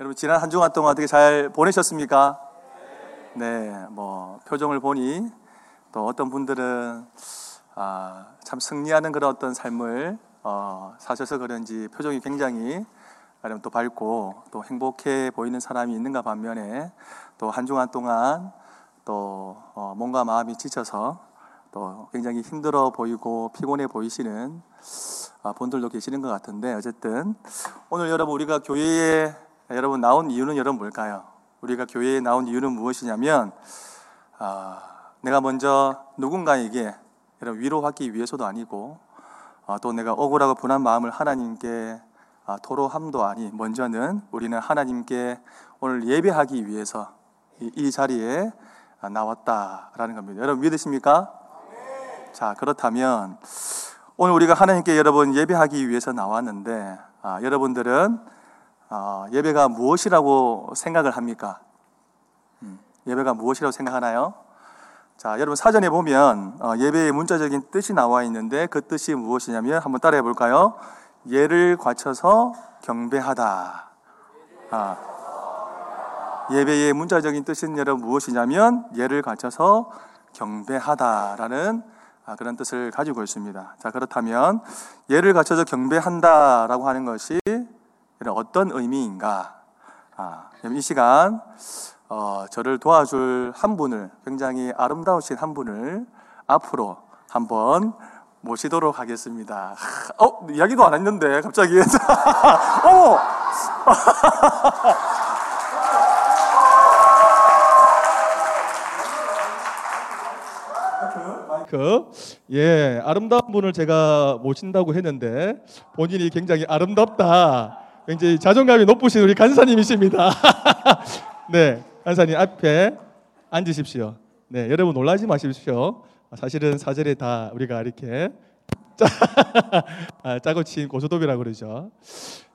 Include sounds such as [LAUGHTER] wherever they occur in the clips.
여러분 지난 한 주간 동안 어떻게 잘 보내셨습니까? 네, 뭐 표정을 보니 또 어떤 분들은 아, 참 승리하는 그런 어떤 삶을 어, 사셔서 그런지 표정이 굉장히 또 밝고 또 행복해 보이는 사람이 있는가 반면에 또 한 주간 동안 또 어, 몸과 마음이 지쳐서 또 굉장히 힘들어 보이고 피곤해 보이시는 아, 분들도 계시는 것 같은데 어쨌든 오늘 여러분 우리가 교회에 여러분 나온 이유는 여러분 뭘까요? 우리가 교회에 나온 이유는 무엇이냐면 아, 내가 먼저 누군가에게 여러분 위로하기 위해서도 아니고 아, 또 내가 억울하고 분한 마음을 하나님께 아, 토로함도 아니 먼저는 우리는 하나님께 오늘 예배하기 위해서 이, 이 자리에 아, 나왔다라는 겁니다. 여러분 믿으십니까? 자 그렇다면 오늘 우리가 하나님께 여러분 예배하기 위해서 나왔는데 아, 여러분들은 어, 예배가 무엇이라고 생각을 합니까? 음, 예배가 무엇이라고 생각하나요? 자, 여러분 사전에 보면 어, 예배의 문자적인 뜻이 나와 있는데 그 뜻이 무엇이냐면 한번 따라해 볼까요? 예를 갖춰서 경배하다. 아, 예배의 문자적인 뜻은 여러분 무엇이냐면 예를 갖춰서 경배하다라는 아, 그런 뜻을 가지고 있습니다. 자, 그렇다면 예를 갖춰서 경배한다라고 하는 것이 어떤 의미인가? 아, 이 시간 어, 저를 도와줄 한 분을 굉장히 아름다우신 한 분을 앞으로 한번 모시도록 하겠습니다. 어, 이야기도 안 했는데 갑자기 [LAUGHS] 어. 그, 예, 아름다운 분을 제가 모신다고 했는데 본인이 굉장히 아름답다. 굉장히 자존감이 높으신 우리 간사님이십니다. [LAUGHS] 네, 간사님 앞에 앉으십시오. 네, 여러분 놀라지 마십시오. 사실은 사절에 다 우리가 이렇게 짜, [LAUGHS] 아, 짜고 친 고소톱이라고 그러죠.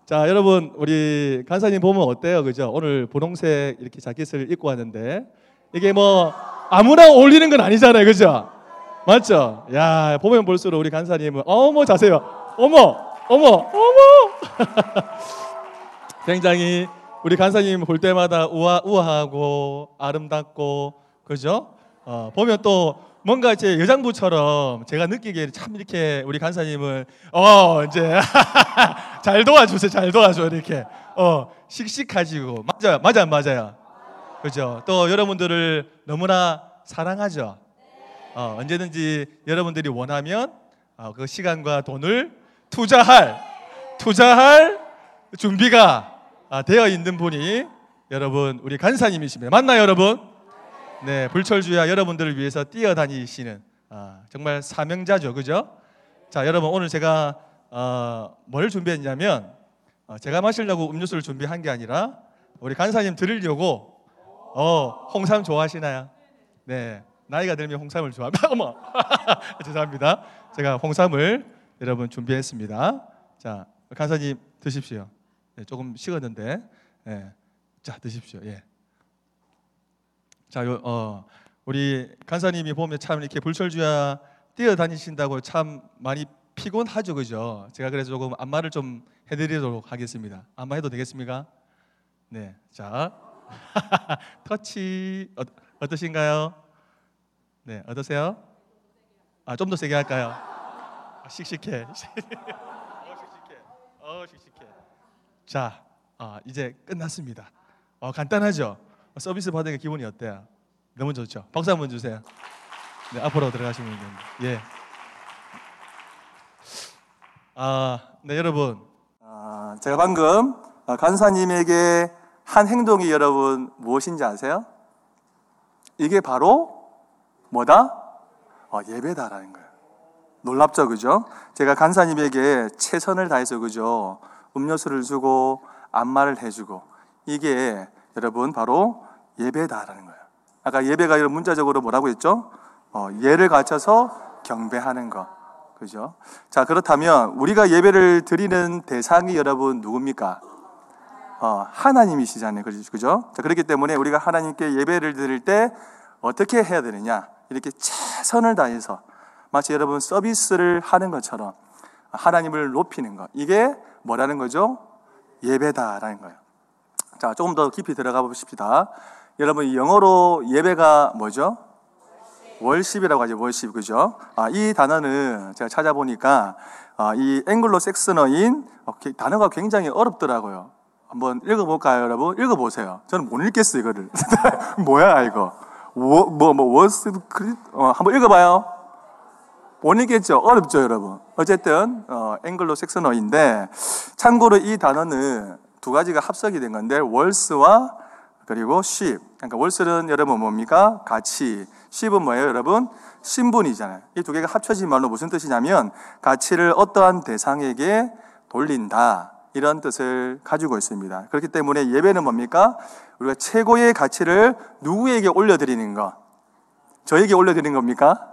자, 여러분 우리 간사님 보면 어때요, 그죠? 오늘 분홍색 이렇게 자켓을 입고 왔는데 이게 뭐 아무나 어울리는 건 아니잖아요, 그죠? 맞죠? 야, 보면 볼수록 우리 간사님은 어머 자세요. 어머, 어머, 어머. [LAUGHS] 굉장히 우리 간사님 볼 때마다 우아, 우아하고 아름답고 그죠? 어, 보면 또 뭔가 제 여장부처럼 제가 느끼기에 참 이렇게 우리 간사님을 어 이제 [LAUGHS] 잘 도와주세요 잘 도와줘 이렇게. 어 씩씩하시고. 맞아요 맞아요 맞아요. 그죠? 또 여러분들을 너무나 사랑하죠? 어, 언제든지 여러분들이 원하면 어, 그 시간과 돈을 투자할 투자할 준비가 아, 되어 있는 분이 여러분 우리 간사님이십니다. 맞나요, 여러분? 네, 불철주야 여러분들을 위해서 뛰어다니시는 아, 정말 사명자죠, 그죠? 자, 여러분 오늘 제가 어, 뭘 준비했냐면 어, 제가 마시려고 음료수를 준비한 게 아니라 우리 간사님 드리려고 어, 홍삼 좋아하시나요? 네, 나이가 들면 홍삼을 좋아합니다. [LAUGHS] 어머, [LAUGHS] 죄송합니다. 제가 홍삼을 여러분 준비했습니다. 자, 간사님 드십시오. 네, 조금 식었는데, 예. 자 드십시오. 예. 자, 요, 어, 우리 간사님이 보면 참 이렇게 불철주야 뛰어다니신다고 참 많이 피곤하죠, 그죠? 제가 그래서 조금 안마를 좀 해드리도록 하겠습니다. 안마 해도 되겠습니까? 네, 자, [LAUGHS] 터치 어, 어떠신가요? 네, 어떠세요? 아, 좀 더 세게 할까요? 아, 씩씩해. [LAUGHS] 어, 씩씩해. 어, 씩씩해. 자, 어, 이제 끝났습니다. 어, 간단하죠? 서비스 게 기분이 어때요? 너무 좋죠? 박수 한번 주세요. 네, 앞으로 들어가시면 됩니다. 예. 아, 네, 여러분. 아, 제가 방금 간사님에게 한 행동이 여러분 무엇인지 아세요? 이게 바로 뭐다? 어, 예배다라는 거예요. 놀랍죠, 그죠? 제가 간사님에게 최선을 다해서 그죠? 음료수를 주고 안마를 해주고 이게 여러분 바로 예배다라는 거예요. 아까 예배가 이런 문자적으로 뭐라고 했죠? 어, 예를 갖춰서 경배하는 거. 그죠? 자, 그렇다면 우리가 예배를 드리는 대상이 여러분 누굽니까? 어, 하나님이시잖아요. 그죠? 자, 그렇기 때문에 우리가 하나님께 예배를 드릴 때 어떻게 해야 되느냐? 이렇게 최선을 다해서 마치 여러분 서비스를 하는 것처럼 하나님을 높이는 것. 이게 뭐라는 거죠? 예배다라는 거예요. 자, 조금 더 깊이 들어가 보십시다. 여러분, 이 영어로 예배가 뭐죠? worship이라고 하죠, worship, 그죠? 아, 이 단어는 제가 찾아보니까, 아, 이 앵글로 섹스너인 어, 게- 단어가 굉장히 어렵더라고요. 한번 읽어볼까요, 여러분? 읽어보세요. 저는 못 읽겠어요, 이거를. [LAUGHS] 뭐야, 이거? 워, 뭐, 뭐, 워스, 크리, 어, 한번 읽어봐요. 못 읽겠죠? 어렵죠, 여러분? 어쨌든, 어, 앵글로 섹스너인데, 참고로 이 단어는 두 가지가 합석이 된 건데, 월스와 그리고 쉽. 그러니까 월스는 여러분 뭡니까? 가치. 쉽은 뭐예요, 여러분? 신분이잖아요. 이 두 개가 합쳐진 말로 무슨 뜻이냐면, 가치를 어떠한 대상에게 돌린다. 이런 뜻을 가지고 있습니다. 그렇기 때문에 예배는 뭡니까? 우리가 최고의 가치를 누구에게 올려드리는 것? 저에게 올려드리는 겁니까?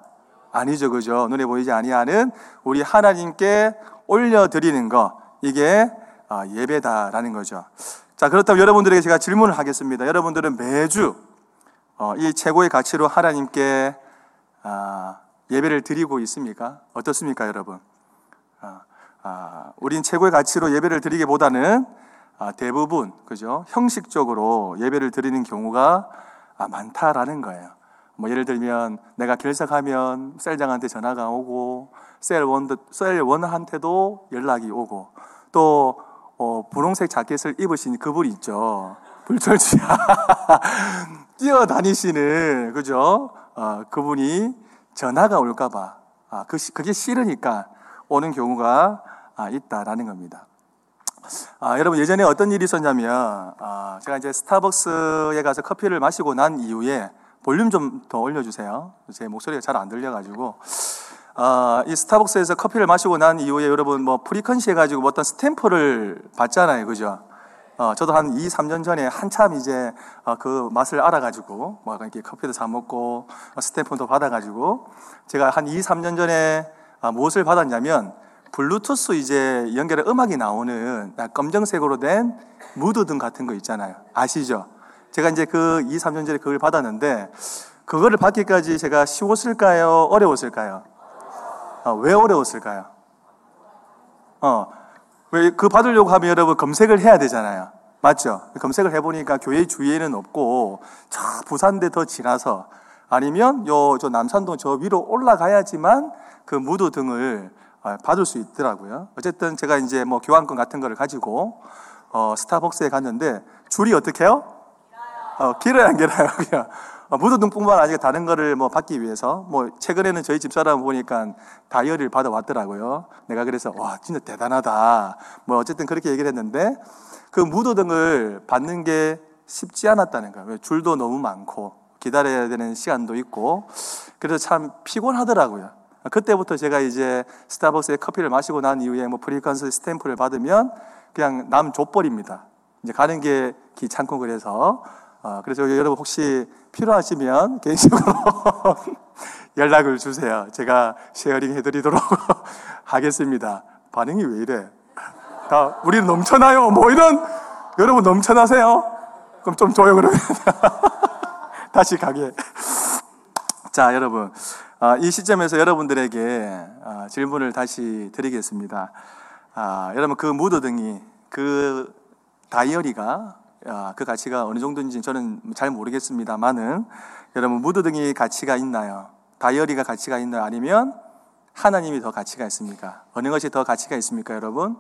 아니죠, 그죠? 눈에 보이지 아니하는 우리 하나님께 올려드리는 것. 이게 아, 예배다라는 거죠. 자, 그렇다면 여러분들에게 제가 질문을 하겠습니다. 여러분들은 매주 어, 이 최고의 가치로 하나님께 아, 예배를 드리고 있습니까? 어떻습니까, 여러분? 아, 아, 우린 최고의 가치로 예배를 드리기보다는 아, 대부분 그죠 형식적으로 예배를 드리는 경우가 아, 많다라는 거예요. 뭐 예를 들면 내가 결석하면 셀장한테 전화가 오고 셀원 셀원한테도 연락이 오고 또 어, 분홍색 자켓을 입으신 그분 있죠. 불철주야 [LAUGHS] 뛰어다니시는 그죠? 어, 그분이 전화가 올까봐 아, 그, 시- 그게 싫으니까 오는 경우가 아, 있다라는 겁니다. 아, 여러분 예전에 어떤 일이 있었냐면 아, 제가 이제 스타벅스에 가서 커피를 마시고 난 이후에 볼륨 좀 더 올려주세요. 제 목소리가 잘 안 들려가지고 아, 이 스타벅스에서 커피를 마시고 난 이후에 여러분 뭐 frequency 해가지고 뭐 어떤 스탬프를 받잖아요, 그죠? 어, 저도 한 2, 3년 전에 한참 이제 어, 그 맛을 알아가지고 뭐 이렇게 커피도 사 먹고 어, 스탬프도 받아가지고 제가 한 2, 3년 전에 아, 무엇을 받았냐면 블루투스 이제 연결해 음악이 나오는 검정색으로 된 무드등 같은 거 있잖아요. 아시죠? 제가 이제 그 2, 3년 전에 그걸 받았는데 그거를 받기까지 제가 쉬웠을까요? 어려웠을까요? 어, 왜 어려웠을까요? 어, 왜 그 받으려고 하면 여러분 검색을 해야 되잖아요. 맞죠? 검색을 해보니까 교회 주위에는 없고, 저 부산대 더 지나서, 아니면 요, 저 남산동 저 위로 올라가야지만 그 무드 등을 어, 받을 수 있더라고요. 어쨌든 제가 이제 뭐 교환권 같은 거를 가지고, 어, 스타벅스에 갔는데, 줄이 어떻게 해요? 어, 길을 안 길어요, [LAUGHS] 그냥. 어, 무드등뿐만 아니라 다른 거를 뭐 받기 위해서, 뭐, 최근에는 저희 집사람 보니까 다이어리를 받아왔더라고요. 내가 그래서, 와, 진짜 대단하다. 뭐, 어쨌든 그렇게 얘기를 했는데, 그 무드등을 받는 게 쉽지 않았다는 거예요. 왜? 줄도 너무 많고, 기다려야 되는 시간도 있고, 그래서 참 피곤하더라고요. 그때부터 제가 이제 스타벅스에 커피를 마시고 난 이후에 뭐 frequency 스탬프를 받으면 그냥 남 줘버립니다. 이제 가는 게 귀찮고 그래서 어, 그래서 여러분 혹시 필요하시면 [LAUGHS] 개인적으로 [LAUGHS] 연락을 주세요. 제가 sharing 해드리도록 [LAUGHS] 하겠습니다. 반응이 왜 이래? 다 우리는 넘쳐나요. 뭐 이런 여러분 넘쳐나세요? 그럼 좀 줘요 그러면 다시 가게. 자 여러분 아, 이 시점에서 여러분들에게 아, 질문을 다시 드리겠습니다. 아, 여러분 그 무드등이 그 다이어리가 아, 그 가치가 어느 정도인지 저는 잘 모르겠습니다만은 여러분 무드등이 가치가 있나요? 다이어리가 가치가 있나요? 아니면 하나님이 더 가치가 있습니까? 어느 것이 더 가치가 있습니까, 여러분?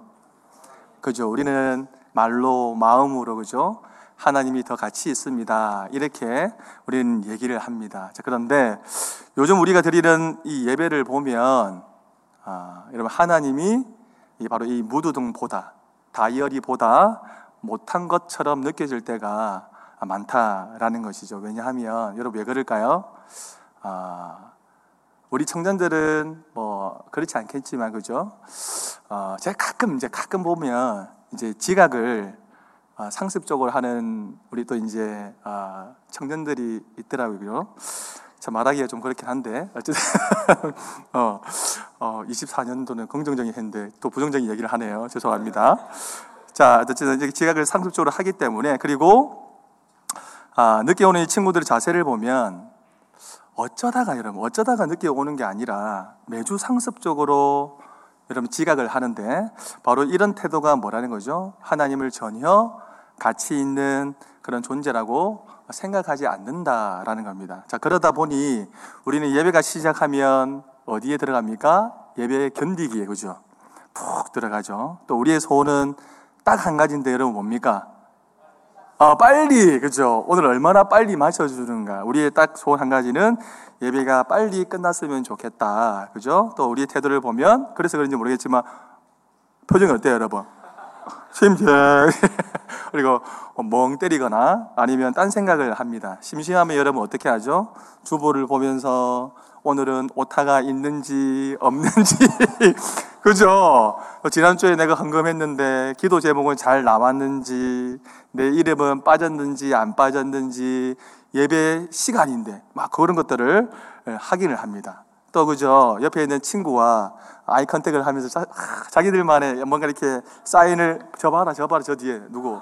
그죠? 우리는 말로 마음으로 그죠? 하나님이 더 가치 있습니다. 이렇게 우리는 얘기를 합니다. 자, 그런데 요즘 우리가 드리는 이 예배를 보면 아, 여러분 하나님이 이 바로 이 무드등보다 다이어리보다 못한 것처럼 느껴질 때가 많다라는 것이죠. 왜냐하면 여러분 왜 그럴까요? 아, 우리 청년들은 뭐 그렇지 않겠지만 그죠? 어, 제가 가끔 이제 가끔 보면 이제 지각을 아, 상습적으로 하는 우리 또 이제 아, 청년들이 있더라고요. 참 말하기가 좀 그렇긴 한데 어쨌든 [LAUGHS] 어, 어, 24년도는 긍정적인 했는데 또 부정적인 얘기를 하네요. 죄송합니다. 자, 어쨌든 이제 지각을 상습적으로 하기 때문에 그리고 아, 늦게 오는 이 친구들의 자세를 보면 어쩌다가 여러분 어쩌다가 늦게 오는 게 아니라 매주 상습적으로 여러분 지각을 하는데 바로 이런 태도가 뭐라는 거죠? 하나님을 전혀 가치 있는 그런 존재라고 생각하지 않는다라는 겁니다. 자, 그러다 보니 우리는 예배가 시작하면 어디에 들어갑니까? 예배 견디기에, 그죠? 푹 들어가죠. 또 우리의 소원은 딱 한 가지인데 여러분 뭡니까? 아, 빨리, 그죠? 오늘 얼마나 빨리 마셔주는가. 우리의 딱 소원 한 가지는 예배가 빨리 끝났으면 좋겠다. 그죠? 또 우리의 태도를 보면, 그래서 그런지 모르겠지만, 표정이 어때요, 여러분? 심심. [LAUGHS] 그리고 멍 때리거나 아니면 딴 생각을 합니다. 심심하면 여러분 어떻게 하죠? 주보를 보면서 오늘은 오타가 있는지 없는지 [LAUGHS] [LAUGHS] 그죠? 지난주에 내가 헌금했는데 기도 제목은 잘 나왔는지 내 이름은 빠졌는지 안 빠졌는지 예배 시간인데 막 그런 것들을 확인을 합니다. 또 그죠? 옆에 있는 친구와 아이 컨택을 하면서 자, 기들만의 뭔가 이렇게 사인을 저 봐라 저 봐라 저 뒤에 누구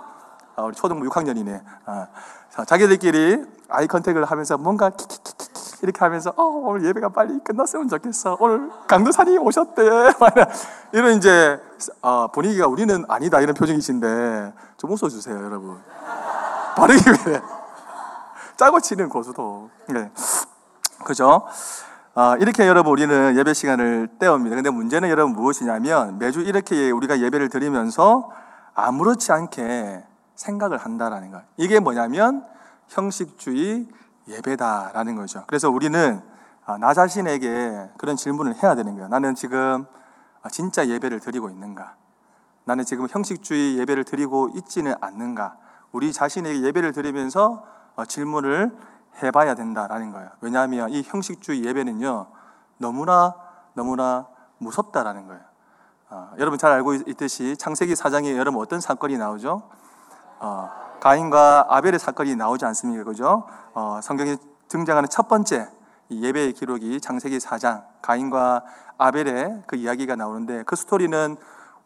아, 우리 초등부 6학년이네. 아, 자, 자기들끼리 아이 컨택을 하면서 뭔가 이렇게 하면서 어, 오늘 예배가 빨리 끝났으면 좋겠어. 오늘 강도사님 오셨대. [LAUGHS] 이런 이제 어, 분위기가 우리는 아니다. 이런 표정이신데 좀 웃어주세요 여러분. [LAUGHS] 반응이 왜 짜고 치는 고수도. 네. 그죠? 어, 이렇게 여러분 우리는 예배 시간을 때웁니다. 근데 문제는 여러분 무엇이냐면 매주 이렇게 우리가 예배를 드리면서 아무렇지 않게 생각을 한다라는 거. 이게 뭐냐면 형식주의 예배다라는 거죠. 그래서 우리는 아, 나 자신에게 그런 질문을 해야 되는 거예요. 나는 지금 아, 진짜 예배를 드리고 있는가? 나는 지금 형식주의 예배를 드리고 있지는 않는가? 우리 자신에게 예배를 드리면서 어, 질문을 해봐야 된다라는 거예요. 왜냐하면 이 형식주의 예배는요, 너무나, 너무나 무섭다라는 거예요. 어, 여러분 잘 알고 있듯이 창세기 4장에 여러분 어떤 사건이 나오죠? 어, 가인과 아벨의 사건이 나오지 않습니까? 그죠? 어, 성경에 등장하는 첫 번째 예배의 기록이 창세기 4장, 가인과 아벨의 그 이야기가 나오는데 그 스토리는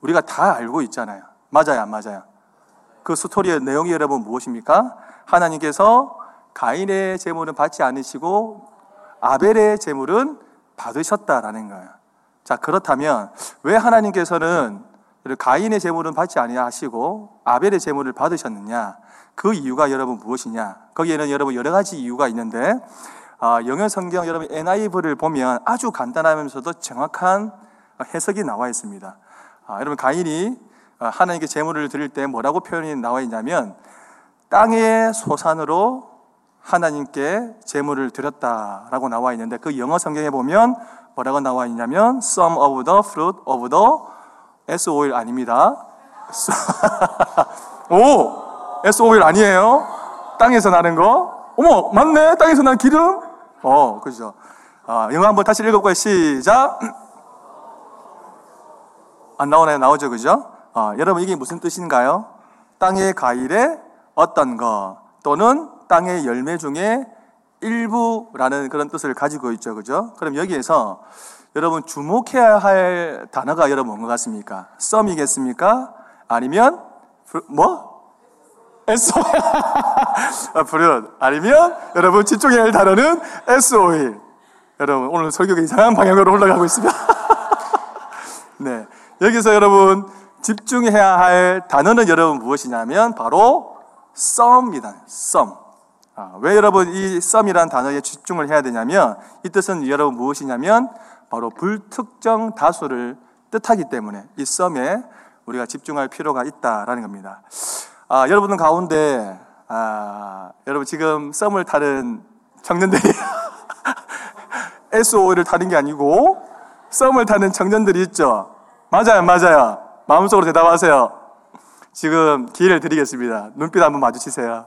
우리가 다 알고 있잖아요. 맞아요, 안 맞아요? 그 스토리의 내용이 여러분 무엇입니까? 하나님께서 가인의 재물은 받지 않으시고 아벨의 재물은 받으셨다라는 거예요. 자, 그렇다면 왜 하나님께서는 가인의 재물은 받지 아니하시고 아벨의 재물을 받으셨느냐? 그 이유가 여러분 무엇이냐? 거기에는 여러분 여러 가지 이유가 있는데 아, 영어 성경 여러분 NIV를 보면 아주 간단하면서도 정확한 해석이 나와 있습니다. 아, 여러분 가인이 하나님께 재물을 드릴 때 뭐라고 표현이 나와 있냐면 땅의 소산으로 하나님께 제물을 드렸다라고 나와 있는데 그 영어 성경에 보면 뭐라고 나와 있냐면 some of the fruit of the S 오일 아닙니다. [LAUGHS] 오, S 오일 아니에요? 땅에서 나는 거? 어머, 맞네. 땅에서 난 기름? 어, 그죠. 아, 영어 한번 다시 읽어볼까요? 시작. [CLEARS THROAT] 안 나오나요? 나오죠, 그죠? 아, 여러분 이게 무슨 뜻인가요? 땅의 과일에 어떤 거 또는 땅의 열매 중에 일부라는 그런 뜻을 가지고 있죠. 그죠? 그럼 여기에서 여러분 주목해야 할 단어가 여러분 뭔 것 같습니까? 썸이겠습니까? 아니면 뭐? SOL 브릇 [LAUGHS] 아니면 여러분 집중해야 할 단어는 SOL 여러분 오늘 설교가 이상한 방향으로 올라가고 있습니다. [LAUGHS] 네. 여기서 여러분 집중해야 할 단어는 여러분 무엇이냐면 바로 썸입니다. 썸. 아, 왜 여러분 이 썸이라는 단어에 집중을 해야 되냐면 이 뜻은 여러분 무엇이냐면 바로 불특정 다수를 뜻하기 때문에 이 썸에 우리가 집중할 필요가 있다라는 겁니다. 아, 여러분 가운데 아, 여러분 지금 썸을 타는 청년들이 [LAUGHS] SO를 타는 게 아니고 썸을 타는 청년들이 있죠. 맞아요, 맞아요. 마음속으로 대답하세요. 지금 기회를 드리겠습니다. 눈빛 한번 마주치세요.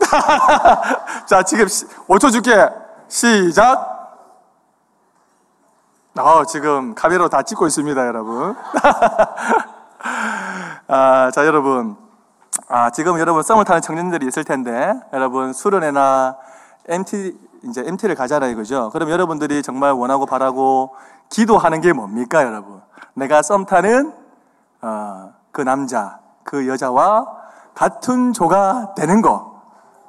[LAUGHS] 자, 지금 5초 줄게. 시작. 어, 지금 카메라로 다 찍고 있습니다, 여러분. [LAUGHS] 아, 자, 여러분. 아, 지금 여러분 썸을 타는 청년들이 있을 텐데, 여러분 수련회나 MT, 이제 MT를 가잖아요, 그죠? 그럼 여러분들이 정말 원하고 바라고 기도하는 게 뭡니까, 여러분? 내가 썸 타는, 어, 그 남자, 그 여자와 같은 조가 되는 거.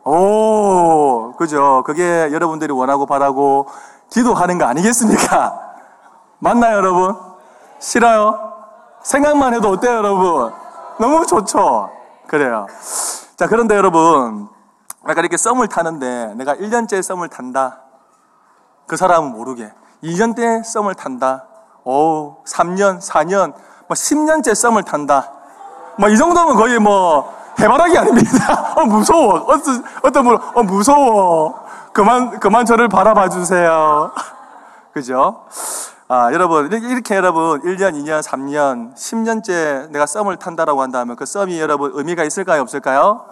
오, 그죠. 그게 여러분들이 원하고 바라고 기도하는 거 아니겠습니까? 맞나요, 여러분? 싫어요? 생각만 해도 어때요, 여러분? 너무 좋죠? 그래요. 자, 그런데 여러분, 내가 이렇게 썸을 타는데 내가 1년째 썸을 탄다. 그 사람은 모르게. 2년째 썸을 탄다. 오, 3년, 4년, 뭐 10년째 썸을 탄다. 뭐 이 정도면 거의 뭐 해바라기 아닙니다. [LAUGHS] 어, 무서워. 어떤, 어떤 분, 어, 무서워. 그만, 그만 저를 바라봐 주세요. [LAUGHS] 그죠? 아, 여러분, 이렇게, 이렇게 여러분, 1년, 2년, 3년, 10년째 내가 썸을 탄다라고 한다면 그 썸이 여러분 의미가 있을까요? 없을까요?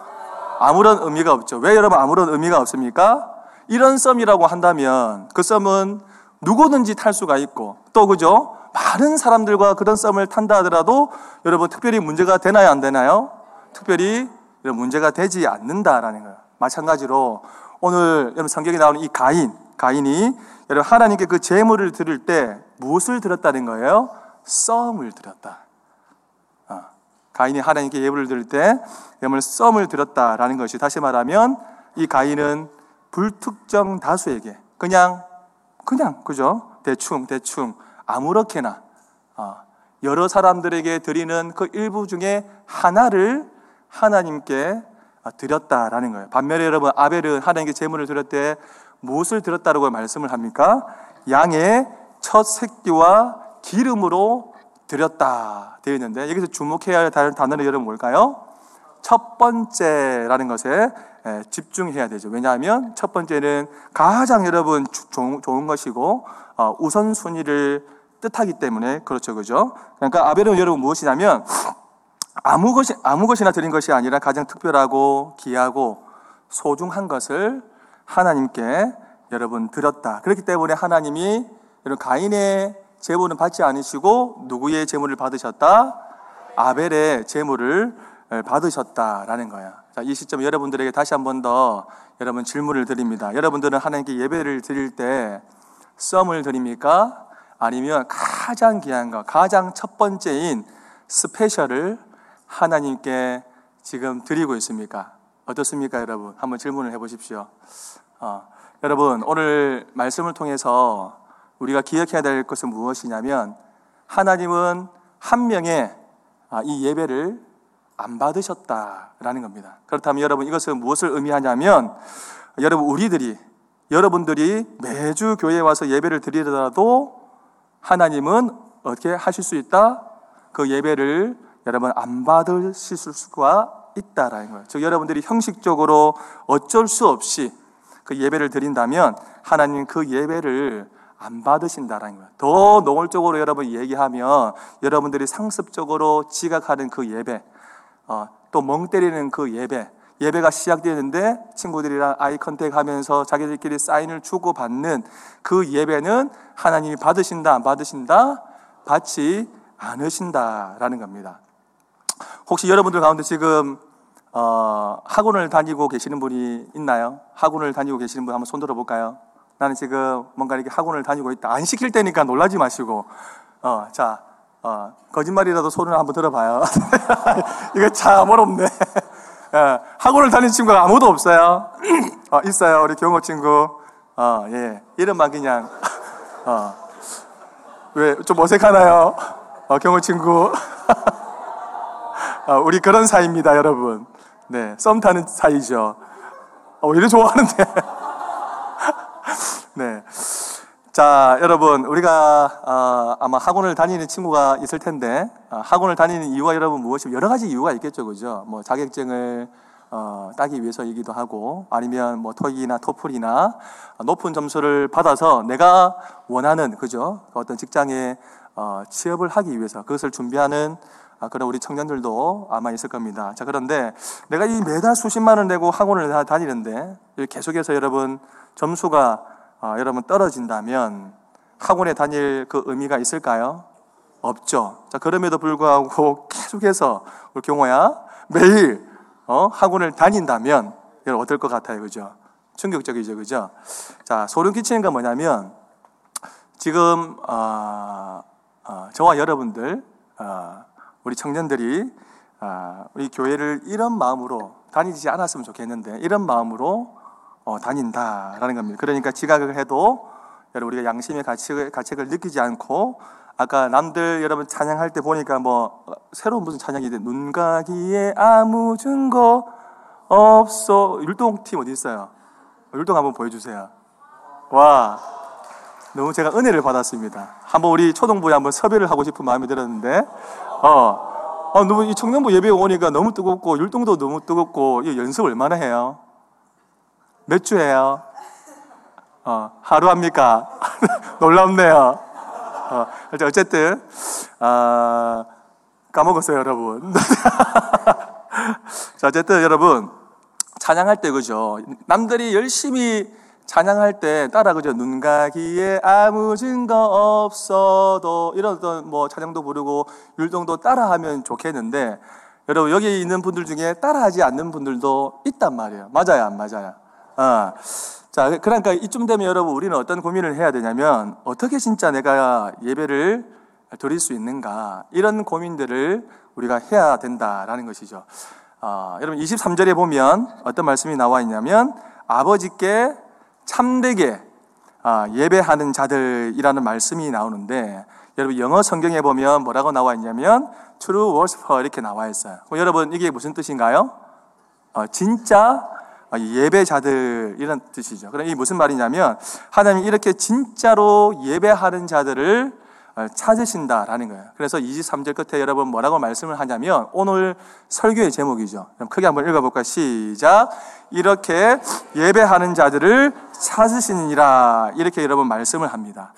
아무런 의미가 없죠. 왜 여러분 아무런 의미가 없습니까? 이런 썸이라고 한다면 그 썸은 누구든지 탈 수가 있고 또 그죠? 많은 사람들과 그런 썸을 탄다 하더라도 여러분 특별히 문제가 되나요? 안 되나요? 특별히 문제가 되지 않는다라는 거예요. 마찬가지로 오늘 여러분 성경에 나오는 이 가인, 가인이 여러분 하나님께 그 재물을 드릴 때 무엇을 드렸다는 거예요? 썸을 드렸다. 어. 가인이 하나님께 예물을 드릴 때 예물 썸을 드렸다라는 것이 다시 말하면 이 가인은 불특정 다수에게 그냥 그냥 그죠? 대충 대충 아무렇게나 어, 여러 사람들에게 드리는 그 일부 중에 하나를 하나님께 드렸다라는 거예요. 반면에 여러분 아벨은 하나님께 제물을 드릴 때 무엇을 드렸다라고 말씀을 합니까? 양의 첫 새끼와 기름으로 드렸다 되어 있는데 여기서 주목해야 할 단어는 여러분 뭘까요? 첫 번째라는 것에 집중해야 되죠. 왜냐하면 첫 번째는 가장 여러분 좋은 것이고 어, 우선순위를 뜻하기 때문에 그렇죠, 그죠? 그러니까 아벨은 여러분 무엇이냐면 아무 것이 아무 것이나 드린 것이 아니라 가장 특별하고 귀하고 소중한 것을 하나님께 여러분 드렸다. 그렇기 때문에 하나님이 여러분 가인의 제물은 받지 않으시고 누구의 제물을 받으셨다? 아벨의 제물을 받으셨다라는 거야. 자, 이 시점 여러분들에게 다시 한 번 더 여러분 질문을 드립니다. 여러분들은 하나님께 예배를 드릴 때 썸을 드립니까? 아니면 가장 귀한 거, 가장 첫 번째인 스페셜을 하나님께 지금 드리고 있습니까? 어떻습니까, 여러분? 한번 질문을 해보십시오. 어, 여러분, 오늘 말씀을 통해서 우리가 기억해야 될 것은 무엇이냐면, 하나님은 한 명의 아, 이 예배를 안 받으셨다라는 겁니다. 그렇다면 여러분, 이것은 무엇을 의미하냐면, 여러분, 우리들이, 여러분들이 매주 교회에 와서 예배를 드리더라도 하나님은 어떻게 하실 수 있다? 그 예배를 여러분 안 받으실 수가 있다라는 거예요. 즉 여러분들이 형식적으로 어쩔 수 없이 그 예배를 드린다면 하나님 그 예배를 안 받으신다라는 거예요. 더 노골적으로 여러분 얘기하면 여러분들이 상습적으로 지각하는 그 예배, 어, 또멍 때리는 그 예배, 예배가 시작되는데 친구들이랑 아이 컨택 하면서 자기들끼리 사인을 주고 받는 그 예배는 하나님이 받으신다, 안 받으신다? 받지 않으신다라는 겁니다. 혹시 여러분들 가운데 지금 어, 학원을 다니고 계시는 분이 있나요? 학원을 다니고 계시는 분 한번 손 들어볼까요? 나는 지금 뭔가 이렇게 학원을 다니고 있다. 안 시킬 때니까 놀라지 마시고, 어, 자, 어, 거짓말이라도 손을 한번 들어봐요. [LAUGHS] 이거 참 어렵네. 예, 학원을 다니는 친구가 아무도 없어요. [CLEARS THROAT] 어, 있어요, 우리 경호 친구. 어, 예, 이름만 그냥, [LAUGHS] 어, 왜, 좀 어색하나요? 어, 경호 친구. [LAUGHS] 어, 우리 그런 사이입니다, 여러분. 네, 썸 타는 사이죠. 어, 이래 좋아하는데. [LAUGHS] 네. 자, 여러분, 우리가 어, 아마 학원을 다니는 친구가 있을 텐데, 어, 학원을 다니는 이유가 여러분 무엇이 여러 가지 이유가 있겠죠, 그죠? 뭐 자격증을 어, 따기 위해서이기도 하고, 아니면 뭐 토익이나 토플이나 높은 점수를 받아서 내가 원하는 그죠? 어떤 직장에 어, 취업을 하기 위해서 그것을 준비하는 아, 그런 우리 청년들도 아마 있을 겁니다. 자, 그런데 내가 이 매달 수십만 원 내고 학원을 다니는데 계속해서 여러분 점수가 어, 여러분 떨어진다면 학원에 다닐 그 의미가 있을까요? 없죠. 자, 그럼에도 불구하고 [LAUGHS] 계속해서 우리 경호야 매일 어, 학원을 다닌다면 여러분 어떨 것 같아요, 그죠? 충격적이죠, 그죠? 자, 소름 끼치는 건 뭐냐면 지금 어, 어, 저와 여러분들 어, 우리 청년들이 아, 우리 교회를 이런 마음으로 다니지 않았으면 좋겠는데 이런 마음으로 어, 다닌다라는 겁니다. 그러니까 지각을 해도 여러분 우리가 양심의 가책을, 가책을 느끼지 않고 아까 남들 여러분 찬양할 때 보니까 뭐 새로운 무슨 찬양이 돼 눈가기에 아무 증거 없어. 율동 팀 어디 있어요? 율동 한번 보여주세요. 와, 너무 제가 은혜를 받았습니다. 한번 우리 초동부에 한번 섭외를 하고 싶은 마음이 들었는데, 어, 어 너무 이 청년부 예배 오니까 너무 뜨겁고 율동도 너무 뜨겁고 이 연습 얼마나 해요? 몇주 해요? 어, 하루 합니까? [LAUGHS] 놀랍네요. 어, 어쨌든 아, 까먹었어요, 여러분. [LAUGHS] 자, 어쨌든 여러분 찬양할 때 그죠? 남들이 열심히 찬양할 때 따라 그죠? 눈 가기에 아무 증거 없어도 이런 어떤 뭐 찬양도 부르고 율동도 따라하면 좋겠는데 여러분 여기 있는 분들 중에 따라하지 않는 분들도 있단 말이에요. 맞아요, 안 맞아요? 어. 자, 그러니까 이쯤 되면 여러분 우리는 어떤 고민을 해야 되냐면 어떻게 진짜 내가 예배를 드릴 수 있는가 이런 고민들을 우리가 해야 된다라는 것이죠. 어, 여러분 23절에 보면 어떤 말씀이 나와 있냐면 아버지께 참되게 아, 예배하는 자들이라는 말씀이 나오는데 여러분 영어 성경에 보면 뭐라고 나와 있냐면 true worshiper 이렇게 나와 있어요. 여러분 이게 무슨 뜻인가요? 어, 진짜 예배자들 이런 뜻이죠. 그럼 이 무슨 말이냐면 하나님 이렇게 진짜로 예배하는 자들을 어, 찾으신다라는 거예요. 그래서 23절 끝에 여러분 뭐라고 말씀을 하냐면 오늘 설교의 제목이죠. 그럼 크게 한번 읽어볼까요? 시작. 이렇게 예배하는 자들을 찾으시니라 이렇게 여러분 말씀을 합니다.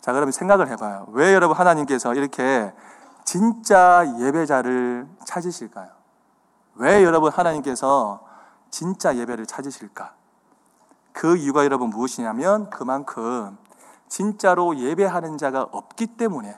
자, 그러면 생각을 해봐요. 왜 여러분 하나님께서 이렇게 진짜 예배자를 찾으실까요? 왜 여러분 하나님께서 진짜 예배를 찾으실까? 그 이유가 여러분 무엇이냐면 그만큼 진짜로 예배하는 자가 없기 때문에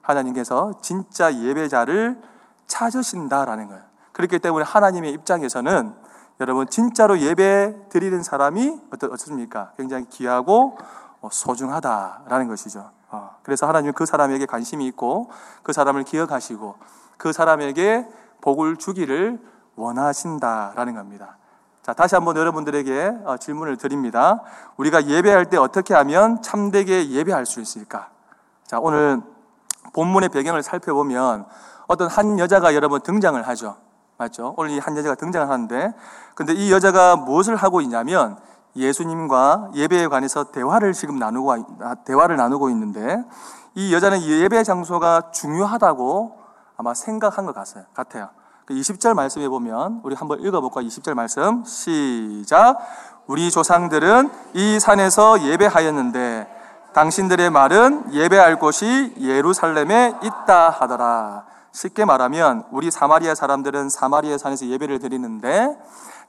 하나님께서 진짜 예배자를 찾으신다라는 거예요. 그렇기 때문에 하나님의 입장에서는 여러분 진짜로 예배 드리는 사람이 어떻습니까? 굉장히 귀하고 어, 소중하다라는 것이죠. 어, 그래서 하나님은 그 사람에게 관심이 있고 그 사람을 기억하시고 그 사람에게 복을 주기를 원하신다라는 겁니다. 자, 다시 한번 여러분들에게 어, 질문을 드립니다. 우리가 예배할 때 어떻게 하면 참되게 예배할 수 있을까? 자, 오늘 본문의 배경을 살펴보면 어떤 한 여자가 여러분 등장을 하죠. 맞죠? 오늘 이 한 여자가 등장을 하는데, 근데 이 여자가 무엇을 하고 있냐면 예수님과 예배에 관해서 대화를 지금 나누고, 대화를 나누고 있는데, 이 여자는 예배 장소가 중요하다고 아마 생각한 것 같아요. 20절 그 말씀에 보면 우리 한번 읽어볼까? 20절 말씀 시작. 우리 조상들은 이 산에서 예배하였는데 당신들의 말은 예배할 곳이 예루살렘에 있다 하더라. 쉽게 말하면 우리 사마리아 사람들은 사마리아 산에서 예배를 드리는데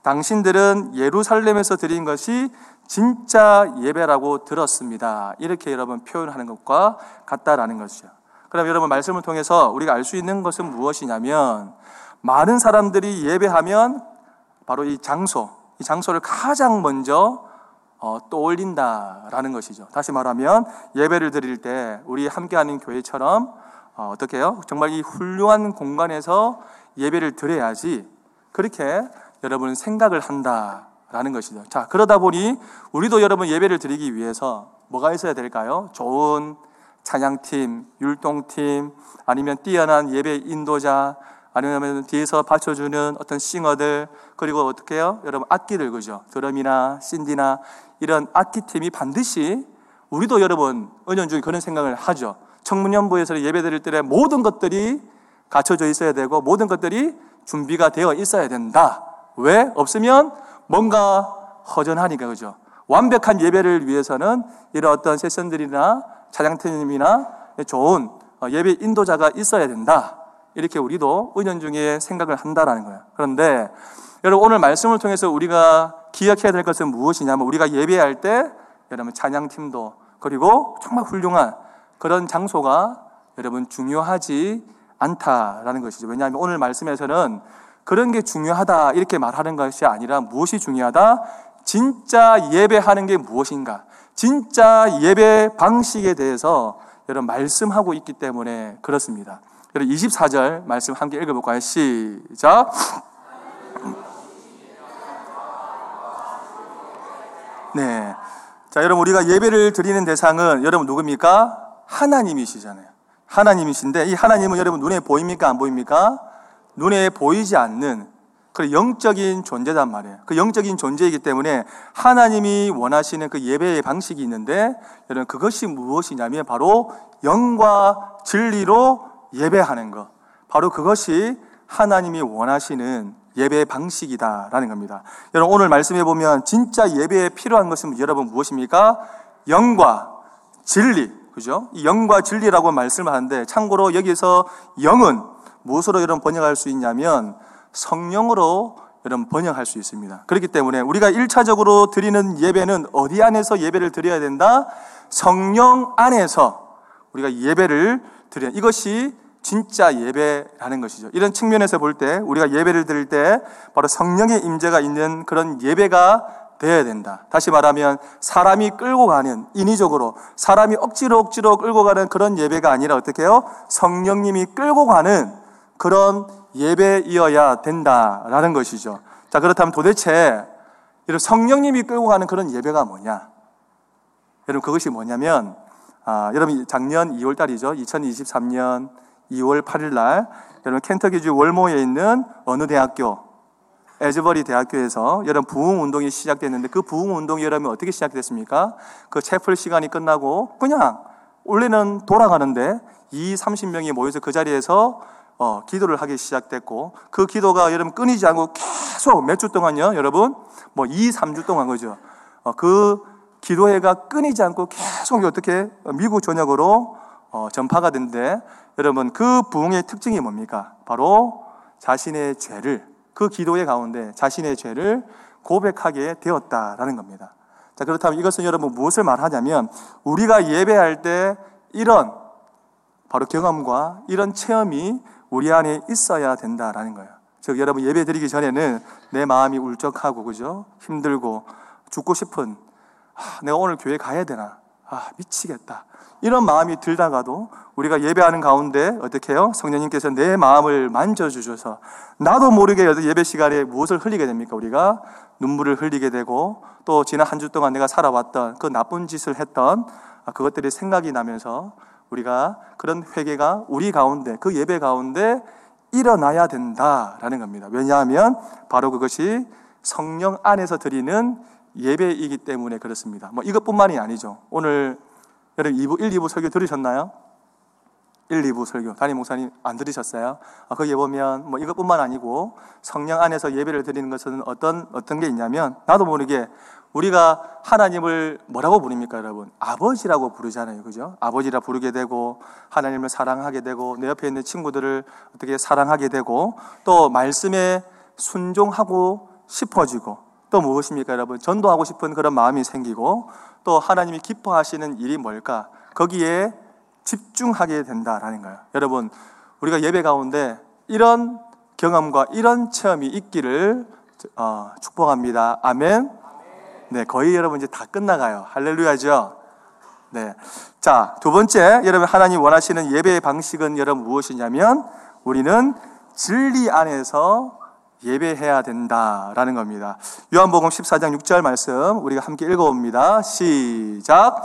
당신들은 예루살렘에서 드린 것이 진짜 예배라고 들었습니다. 이렇게 여러분 표현하는 것과 같다라는 것이죠. 그럼 여러분 말씀을 통해서 우리가 알 수 있는 것은 무엇이냐면 많은 사람들이 예배하면 바로 이 장소, 이 장소를 가장 먼저 어, 떠올린다라는 것이죠. 다시 말하면 예배를 드릴 때 우리 함께하는 교회처럼 어, 어떻게 해요? 정말 이 훌륭한 공간에서 예배를 드려야지 그렇게 여러분 생각을 한다라는 것이죠. 자, 그러다 보니 우리도 여러분 예배를 드리기 위해서 뭐가 있어야 될까요? 좋은 찬양팀, 율동팀, 아니면 뛰어난 예배 인도자, 아니면 뒤에서 받쳐주는 어떤 싱어들 그리고 어떻게 해요? 여러분 악기들 그죠? 드럼이나 신디나 이런 악기팀이 반드시 우리도 여러분 은연 중에 그런 생각을 하죠. 청문연부에서 예배 드릴 때 모든 것들이 갖춰져 있어야 되고 모든 것들이 준비가 되어 있어야 된다. 왜? 없으면 뭔가 허전하니까 그죠? 완벽한 예배를 위해서는 이런 어떤 세션들이나 차장팀이나 좋은 예배 인도자가 있어야 된다. 이렇게 우리도 은연 중에 생각을 한다라는 거예요. 그런데 여러분 오늘 말씀을 통해서 우리가 기억해야 될 것은 무엇이냐면 우리가 예배할 때 여러분 찬양팀도 그리고 정말 훌륭한 그런 장소가 여러분 중요하지 않다라는 것이죠. 왜냐하면 오늘 말씀에서는 그런 게 중요하다 이렇게 말하는 것이 아니라 무엇이 중요하다? 진짜 예배하는 게 무엇인가? 진짜 예배 방식에 대해서 여러분 말씀하고 있기 때문에 그렇습니다. 그리고 24절 말씀 함께 읽어볼까요? 시작. 네. 자, 여러분, 우리가 예배를 드리는 대상은 여러분 누굽니까? 하나님이시잖아요. 하나님이신데, 이 하나님은 여러분 눈에 보입니까? 안 보입니까? 눈에 보이지 않는 그 영적인 존재단 말이에요. 그 영적인 존재이기 때문에 하나님이 원하시는 그 예배의 방식이 있는데 여러분 그것이 무엇이냐면 바로 영과 진리로 예배하는 것. 바로 그것이 하나님이 원하시는 예배의 방식이다라는 겁니다. 여러분 오늘 말씀해 보면 진짜 예배에 필요한 것은 여러분 무엇입니까? 영과 진리. 그죠? 이 영과 진리라고 말씀하는데 참고로 여기서 영은 무엇으로 여러분 번역할 수 있냐면 성령으로 여러분 번역할 수 있습니다. 그렇기 때문에 우리가 1차적으로 드리는 예배는 어디 안에서 예배를 드려야 된다? 성령 안에서 우리가 예배를 드려 이것이 진짜 예배라는 것이죠. 이런 측면에서 볼 때 우리가 예배를 드릴 때 바로 성령의 임재가 있는 그런 예배가 되어야 된다. 다시 말하면 사람이 끌고 가는 인위적으로 사람이 억지로 억지로 끌고 가는 그런 예배가 아니라 어떻게 해요? 성령님이 끌고 가는 그런 예배이어야 된다라는 것이죠. 자, 그렇다면 도대체 이런 성령님이 끌고 가는 그런 예배가 뭐냐? 여러분 그것이 뭐냐면 아, 여러분 작년 2월 달이죠. 2023년 2월 8일 날 여러분 켄터키주 월모에 있는 어느 대학교? 에즈버리 대학교에서 여러분 부흥 운동이 시작됐는데 그 부흥 운동이 여러분 어떻게 시작됐습니까? 그 채플 시간이 끝나고 그냥 원래는 돌아가는데 2, 30명이 모여서 그 자리에서 어, 기도를 하기 시작됐고 그 기도가 여러분 끊이지 않고 계속 몇 주 동안요 여러분? 뭐 2, 3주 동안 거죠? 어, 그 기도회가 끊이지 않고 계속 어떻게 미국 전역으로 어, 전파가 된데 여러분 그 부흥의 특징이 뭡니까? 바로 자신의 죄를 그 기도의 가운데 자신의 죄를 고백하게 되었다라는 겁니다. 자 그렇다면 이것은 여러분 무엇을 말하냐면 우리가 예배할 때 이런 바로 경험과 이런 체험이 우리 안에 있어야 된다라는 거예요. 즉 여러분 예배 드리기 전에는 내 마음이 울적하고 그죠? 힘들고 죽고 싶은 아, 내가 오늘 교회 가야 되나? 아, 미치겠다. 이런 마음이 들다가도 우리가 예배하는 가운데 어떻게 해요? 성령님께서 내 마음을 만져주셔서 나도 모르게 예배 시간에 무엇을 흘리게 됩니까? 우리가 눈물을 흘리게 되고 또 지난 한 주 동안 내가 살아왔던 그 나쁜 짓을 했던 그것들이 생각이 나면서 우리가 그런 회개가 우리 가운데 그 예배 가운데 일어나야 된다라는 겁니다. 왜냐하면 바로 그것이 성령 안에서 드리는 예배이기 때문에 그렇습니다. 뭐 이것뿐만이 아니죠. 오늘 여러분 2부, 1, 2부 설교 들으셨나요? 1, 2부 설교. 담임 목사님 안 들으셨어요? 아, 거기에 보면 뭐 이것뿐만 아니고 성령 안에서 예배를 드리는 것은 어떤, 어떤 게 있냐면 나도 모르게 우리가 하나님을 뭐라고 부릅니까, 여러분? 아버지라고 부르잖아요. 그죠? 아버지라 부르게 되고, 하나님을 사랑하게 되고, 내 옆에 있는 친구들을 어떻게 사랑하게 되고, 또 말씀에 순종하고 싶어지고, 또 무엇입니까, 여러분? 전도하고 싶은 그런 마음이 생기고, 또 하나님이 기뻐하시는 일이 뭘까? 거기에 집중하게 된다라는 거예요. 여러분, 우리가 예배 가운데 이런 경험과 이런 체험이 있기를 어, 축복합니다. 아멘. 네, 거의 여러분 이제 다 끝나가요. 할렐루야죠. 네. 자, 두 번째, 여러분 하나님 원하시는 예배의 방식은 여러분 무엇이냐면 우리는 진리 안에서 예배해야 된다라는 겁니다. 요한복음 14장 6절 말씀 우리가 함께 읽어봅니다. 시작.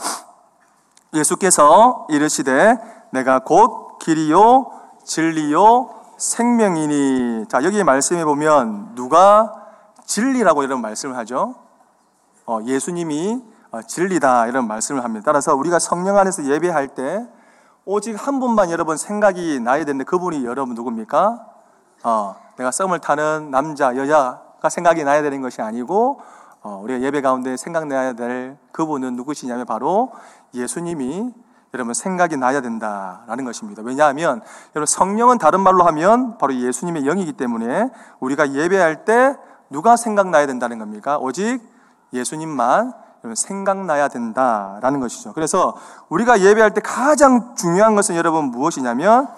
예수께서 이르시되 내가 곧 길이요 진리요 생명이니. 자, 여기 말씀해 보면 누가 진리라고 이런 말씀을 하죠. 어, 예수님이 어, 진리다 이런 말씀을 합니다. 따라서 우리가 성령 안에서 예배할 때 오직 한 분만 여러분 생각이 나야 되는데 그분이 여러분 누굽니까? 어, 내가 썸을 타는 남자, 여자가 생각이 나야 되는 것이 아니고 어, 우리가 예배 가운데 생각나야 될 그분은 누구시냐면 바로 예수님이 여러분 생각이 나야 된다라는 것입니다. 왜냐하면 여러분 성령은 다른 말로 하면 바로 예수님의 영이기 때문에 우리가 예배할 때 누가 생각나야 된다는 겁니까? 오직 예수님만 생각나야 된다라는 것이죠. 그래서 우리가 예배할 때 가장 중요한 것은 여러분 무엇이냐면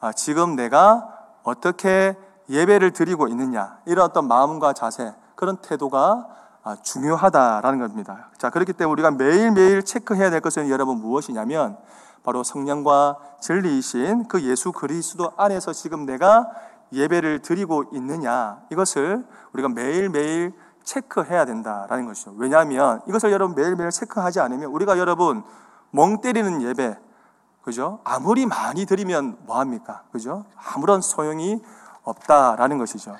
아, 지금 내가 어떻게 예배를 드리고 있느냐 이런 어떤 마음과 자세 그런 태도가 아, 중요하다라는 겁니다. 자 그렇기 때문에 우리가 매일 매일 체크해야 될 것은 여러분 무엇이냐면 바로 성령과 진리이신 그 예수 그리스도 안에서 지금 내가 예배를 드리고 있느냐 이것을 우리가 매일 매일 체크해야 된다라는 것이죠. 왜냐하면 이것을 여러분 매일 매일 체크하지 않으면 우리가 여러분 멍 때리는 예배 그죠? 아무리 많이 드리면 뭐 합니까? 그죠? 아무런 소용이 없다라는 것이죠.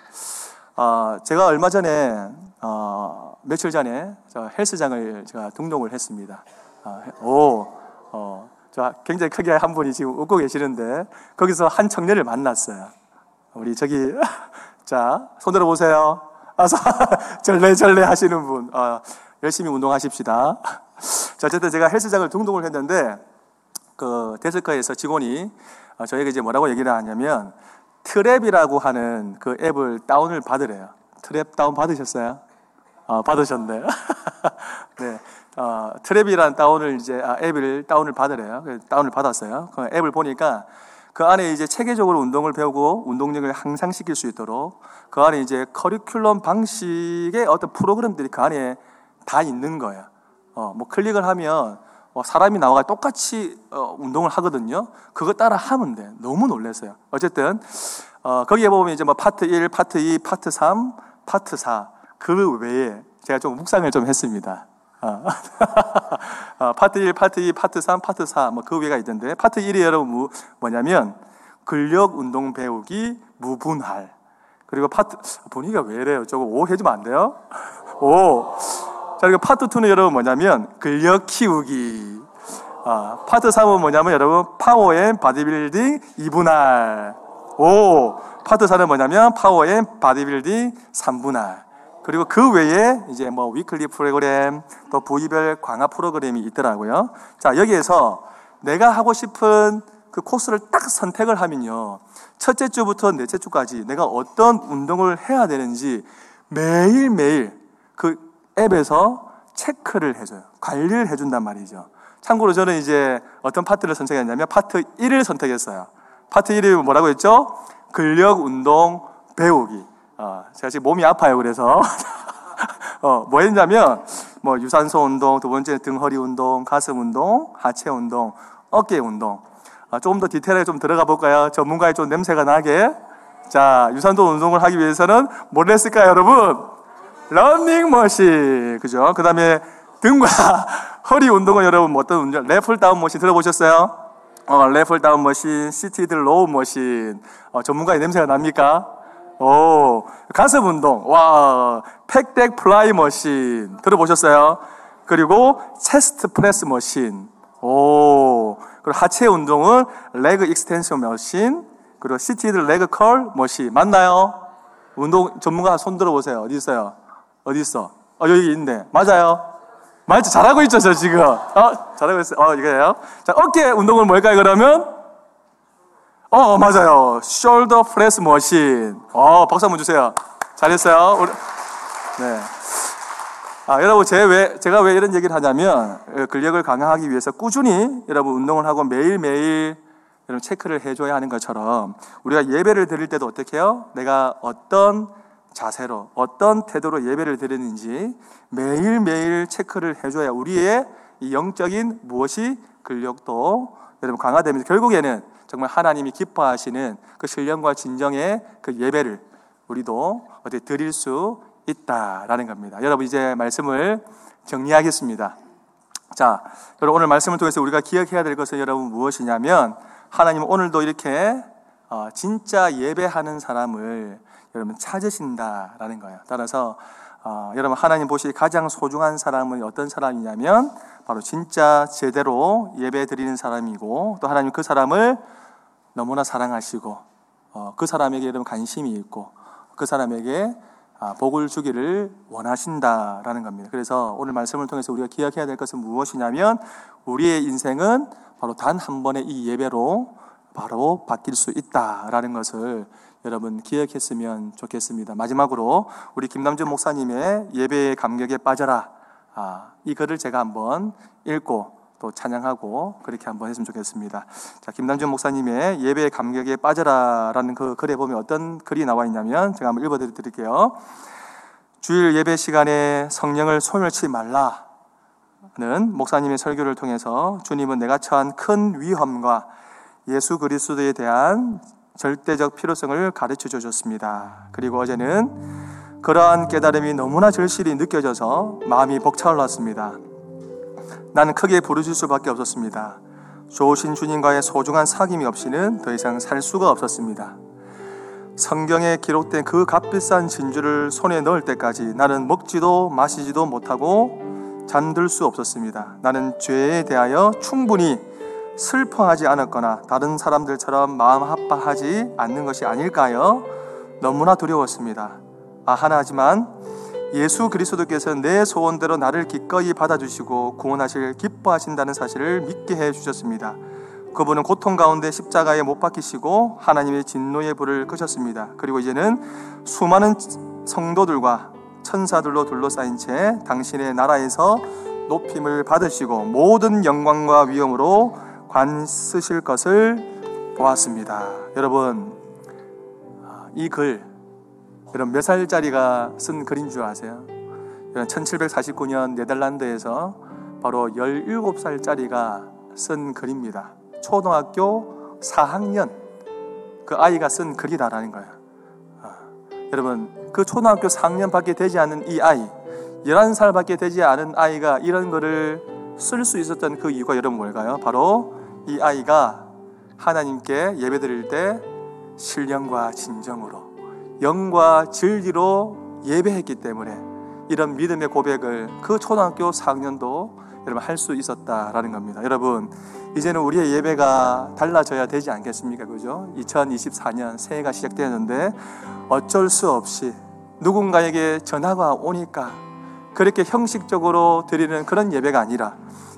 어, 제가 얼마 전에 어, 며칠 전에 저 헬스장을 제가 등록을 했습니다. 아, 오, 어, 저 굉장히 크게 한 분이 지금 웃고 계시는데 거기서 한 청년을 만났어요. 우리 저기 [LAUGHS] 자 손 들어 보세요. 아, 절레절레 [LAUGHS] 하시는 분. 아, 열심히 운동하십시다. 자, 어쨌든 제가 헬스장을 등록을 했는데 그 데스크에서 직원이 어, 저에게 이제 뭐라고 얘기를 하냐면 트랩이라고 하는 그 앱을 다운을 받으래요. 트랩 다운 받으셨어요? 아, 받으셨네. [LAUGHS] 네. 어, 트랩이란 다운을 이제 아, 앱을 다운을 받으래요. 다운을 받았어요. 그 앱을 보니까 그 안에 이제 체계적으로 운동을 배우고 운동력을 향상시킬 수 있도록 그 안에 이제 커리큘럼 방식의 어떤 프로그램들이 그 안에 다 있는 거예요. 어, 뭐 클릭을 하면 어, 사람이 나와가 똑같이 어, 운동을 하거든요. 그거 따라 하면 돼. 너무 놀랐어요. 어쨌든 어, 거기에 보면 이제 뭐 파트 1, 파트 2, 파트 3, 파트 4. 그 외에 제가 좀 묵상을 좀 했습니다. 어. [LAUGHS] 어, 파트 1, 파트 2, 파트 3, 파트 4, 뭐 그 외가 있던데, 파트 1이 여러분 뭐, 뭐냐면, 근력 운동 배우기 무분할. 그리고 파트, 분위기가 왜 이래요? 저거 오 해주면 안 돼요? [LAUGHS] 오. 자, 그리고 파트 2는 여러분 뭐냐면, 근력 키우기. 아, 파트 3은 뭐냐면 여러분, power and bodybuilding 2분할. 오. 파트 4는 뭐냐면, power and bodybuilding 3분할. 그리고 그 외에 이제 뭐 weekly 프로그램 또 부위별 강화 프로그램이 있더라고요. 자, 여기에서 내가 하고 싶은 그 코스를 딱 선택을 하면요. 첫째 주부터 넷째 주까지 내가 어떤 운동을 해야 되는지 매일매일 그 앱에서 체크를 해줘요. 관리를 해준단 말이죠. 참고로 저는 이제 어떤 파트를 선택했냐면 파트 1을 선택했어요. 파트 1이 뭐라고 했죠? 근력 운동 배우기. 어, 제가 지금 몸이 아파요. 그래서 [LAUGHS] 어, 뭐 했냐면 뭐 유산소 운동, 두 번째 등허리 운동, 가슴 운동, 하체 운동, 어깨 운동. 아, 조금 더 디테일하게 좀 들어가 볼까요? 전문가의 좀 냄새가 나게. 자, 유산소 운동을 하기 위해서는 뭘 했을까요, 여러분? 런닝머신. 그죠? 그 다음에 등과 [LAUGHS] 허리 운동은 여러분 뭐 어떤 운동? lat pull down machine 들어보셨어요? 어, lat pull down machine, seated row machine. 어, 전문가의 냄새가 납니까? 오, 가슴 운동. 와, pec deck fly machine. 들어보셨어요? 그리고 chest press machine. 오, 그리고 하체 운동은 leg extension machine. 그리고 seated leg curl machine. 맞나요? 운동 전문가 손 들어보세요. 어디 있어요? 어디 있어? 어, 여기 있네. 맞아요? 맞죠? 잘하고 있죠, 저 지금. 어, 잘하고 있어요. 어, 이거예요. 자, 어깨 운동은 뭘까요, 그러면? 어, 맞아요. shoulder press machine. 어, 박수 한번 주세요. 잘했어요. 우리, 네. 아, 여러분, 제 왜, 제가 왜 이런 얘기를 하냐면, 어, 근력을 강화하기 위해서 꾸준히 여러분 운동을 하고 매일매일 여러분 체크를 해줘야 하는 것처럼 우리가 예배를 드릴 때도 어떻게 해요? 내가 어떤 자세로, 어떤 태도로 예배를 드리는지 매일매일 체크를 해줘야 우리의 이 영적인 무엇이 근력도 여러분 강화되면서 결국에는 정말 하나님이 기뻐하시는 그 신령과 진정의 그 예배를 우리도 어떻게 드릴 수 있다라는 겁니다. 여러분 이제 말씀을 정리하겠습니다. 자, 여러분 오늘 말씀을 통해서 우리가 기억해야 될 것은 여러분 무엇이냐면 하나님은 오늘도 이렇게 어, 진짜 예배하는 사람을 여러분 찾으신다라는 거예요. 따라서 어, 여러분 하나님 보시 가장 소중한 사람은 어떤 사람이냐면 바로 진짜 제대로 예배 드리는 사람이고 또 하나님 그 사람을 너무나 사랑하시고 어, 그 사람에게 여러분 관심이 있고 그 사람에게 아, 복을 주기를 원하신다라는 겁니다. 그래서 오늘 말씀을 통해서 우리가 기억해야 될 것은 무엇이냐면 우리의 인생은 바로 단 한 번의 이 예배로 바로 바뀔 수 있다라는 것을 여러분 기억했으면 좋겠습니다. 마지막으로 우리 김남준 목사님의 예배의 감격에 빠져라 아, 이 글을 제가 한번 읽고 또 찬양하고 그렇게 한번 했으면 좋겠습니다. 자, 김남준 목사님의 예배의 감격에 빠져라라는 그 글에 보면 어떤 글이 나와 있냐면 제가 한번 읽어 드릴게요. 주일 예배 시간에 성령을 소멸치 말라는 목사님의 설교를 통해서 주님은 내가 처한 큰 위험과 예수 그리스도에 대한 절대적 필요성을 가르쳐 주셨습니다. 그리고 어제는 그러한 깨달음이 너무나 절실히 느껴져서 마음이 벅차올랐습니다. 나는 크게 부르실 수밖에 없었습니다. 좋으신 주님과의 소중한 사귐이 없이는 더 이상 살 수가 없었습니다. 성경에 기록된 그 값비싼 진주를 손에 넣을 때까지 나는 먹지도 마시지도 못하고 잠들 수 없었습니다. 나는 죄에 대하여 충분히 슬퍼하지 않았거나 다른 사람들처럼 마음 아파하지 않는 것이 아닐까요? 너무나 두려웠습니다. 아, 하나지만 예수 그리스도께서 내 소원대로 나를 기꺼이 받아주시고 구원하실 기뻐하신다는 사실을 믿게 해 주셨습니다. 그분은 고통 가운데 십자가에 못 박히시고 하나님의 진노의 불을 끄셨습니다. 그리고 이제는 수많은 성도들과 천사들로 둘러싸인 채 당신의 나라에서 높임을 받으시고 모든 영광과 위엄으로 관 쓰실 것을 보았습니다. 여러분, 이 글, 여러분 몇 살짜리가 쓴 글인 줄 아세요? 1749년 네덜란드에서 바로 17살짜리가 쓴 글입니다. 초등학교 4학년 그 아이가 쓴 글이다라는 거예요. 아, 여러분, 그 초등학교 4학년밖에 되지 않은 이 아이, 11살밖에 되지 않은 아이가 이런 글을 쓸 수 있었던 그 이유가 여러분 뭘까요? 바로 이 아이가 하나님께 예배 드릴 때 신령과 진정으로 영과 진리로 예배했기 때문에 이런 믿음의 고백을 그 초등학교 4학년도 여러분 할 수 있었다라는 겁니다. 여러분 이제는 우리의 예배가 달라져야 되지 않겠습니까? 그죠? 2024년 새해가 시작되었는데 어쩔 수 없이 누군가에게 전화가 오니까 그렇게 형식적으로 드리는 그런 예배가 아니라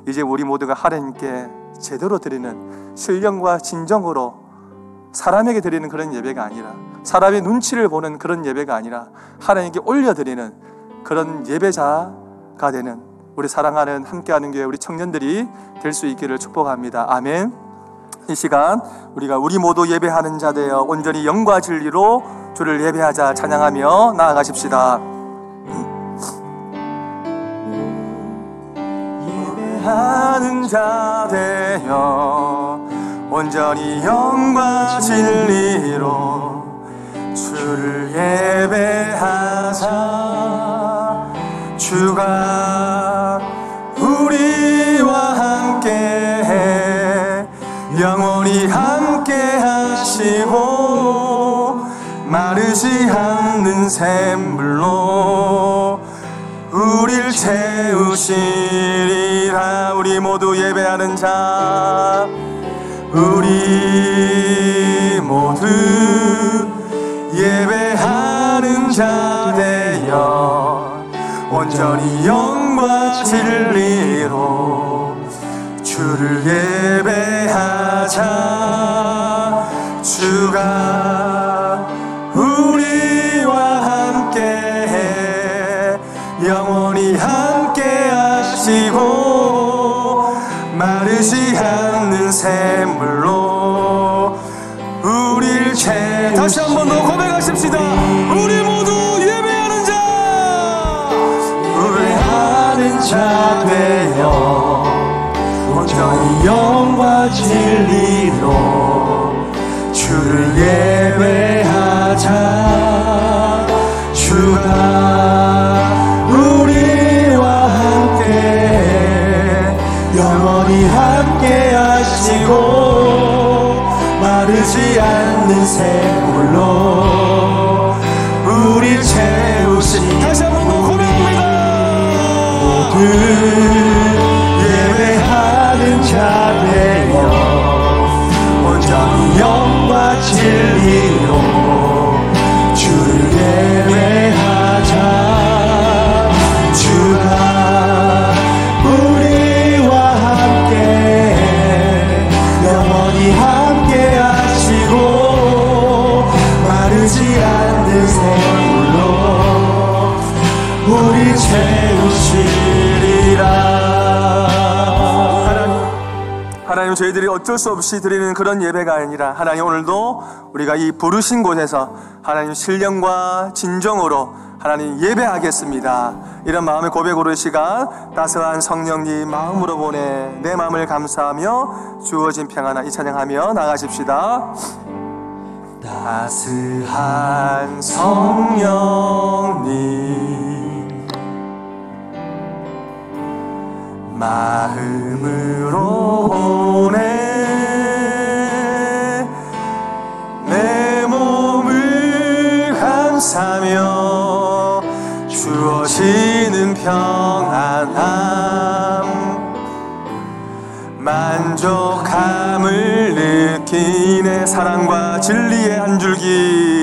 이제 우리 모두가 하나님께 제대로 드리는 신령과 진정으로 사람에게 드리는 그런 예배가 아니라 사람의 눈치를 보는 그런 예배가 아니라 하나님께 올려드리는 그런 예배자가 되는 우리 사랑하는 함께하는 교회 우리 청년들이 될 수 있기를 축복합니다. 아멘. 이 시간 우리가 우리 모두 예배하는 자 되어 온전히 영과 진리로 주를 예배하자 찬양하며 나아가십시다. 하는 자 되어 온전히 영과 진리로 주를 예배하자 주가 우리와 함께해 영원히 함께 하시고 마르지 않는 샘물로 우릴 채우시리 라 우리 모두 예배하는 자. 우리 모두 예배하는 자 되어 온전히 영과 진리로 주를 예배하자. 주가 다시 한 번 더 고백하십시다. 우리 모두 예배하는 자! 예배하는 자 되어 온전히 영과 진리로 주를 예배하자. 주가 우리와 함께 영원히 함께 하시고 마르지 않는 샘 예배하는 자 되어 온전히 영과 진리로 주를 예배하자. 주가 우리와 함께 영원히 함께 하시고 마르지 않는 샘물로 우리 채우시 저희들이 어쩔 수 없이 드리는 그런 예배가 아니라 하나님 오늘도 우리가 이 부르신 곳에서 하나님 신령과 진정으로 하나님 예배하겠습니다. 이런 마음의 고백으로 이 시간 따스한 성령님 마음으로 보내 내 마음을 감사하며 주어진 평안한 이 찬양하며 나가십시다. 따스한 성령님 마음으로 보내 내 몸을 감사며 주어지는 평안함. 만족함을 느끼네. 사랑과 진리의 한 줄기.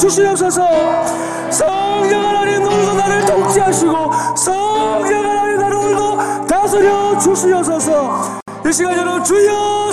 주시옵소서. 성령 하나님 오늘도 나를 통치하시고 성령 하나님 나를 오늘도 다스려 주시옵소서. 이 시간 여러분 주여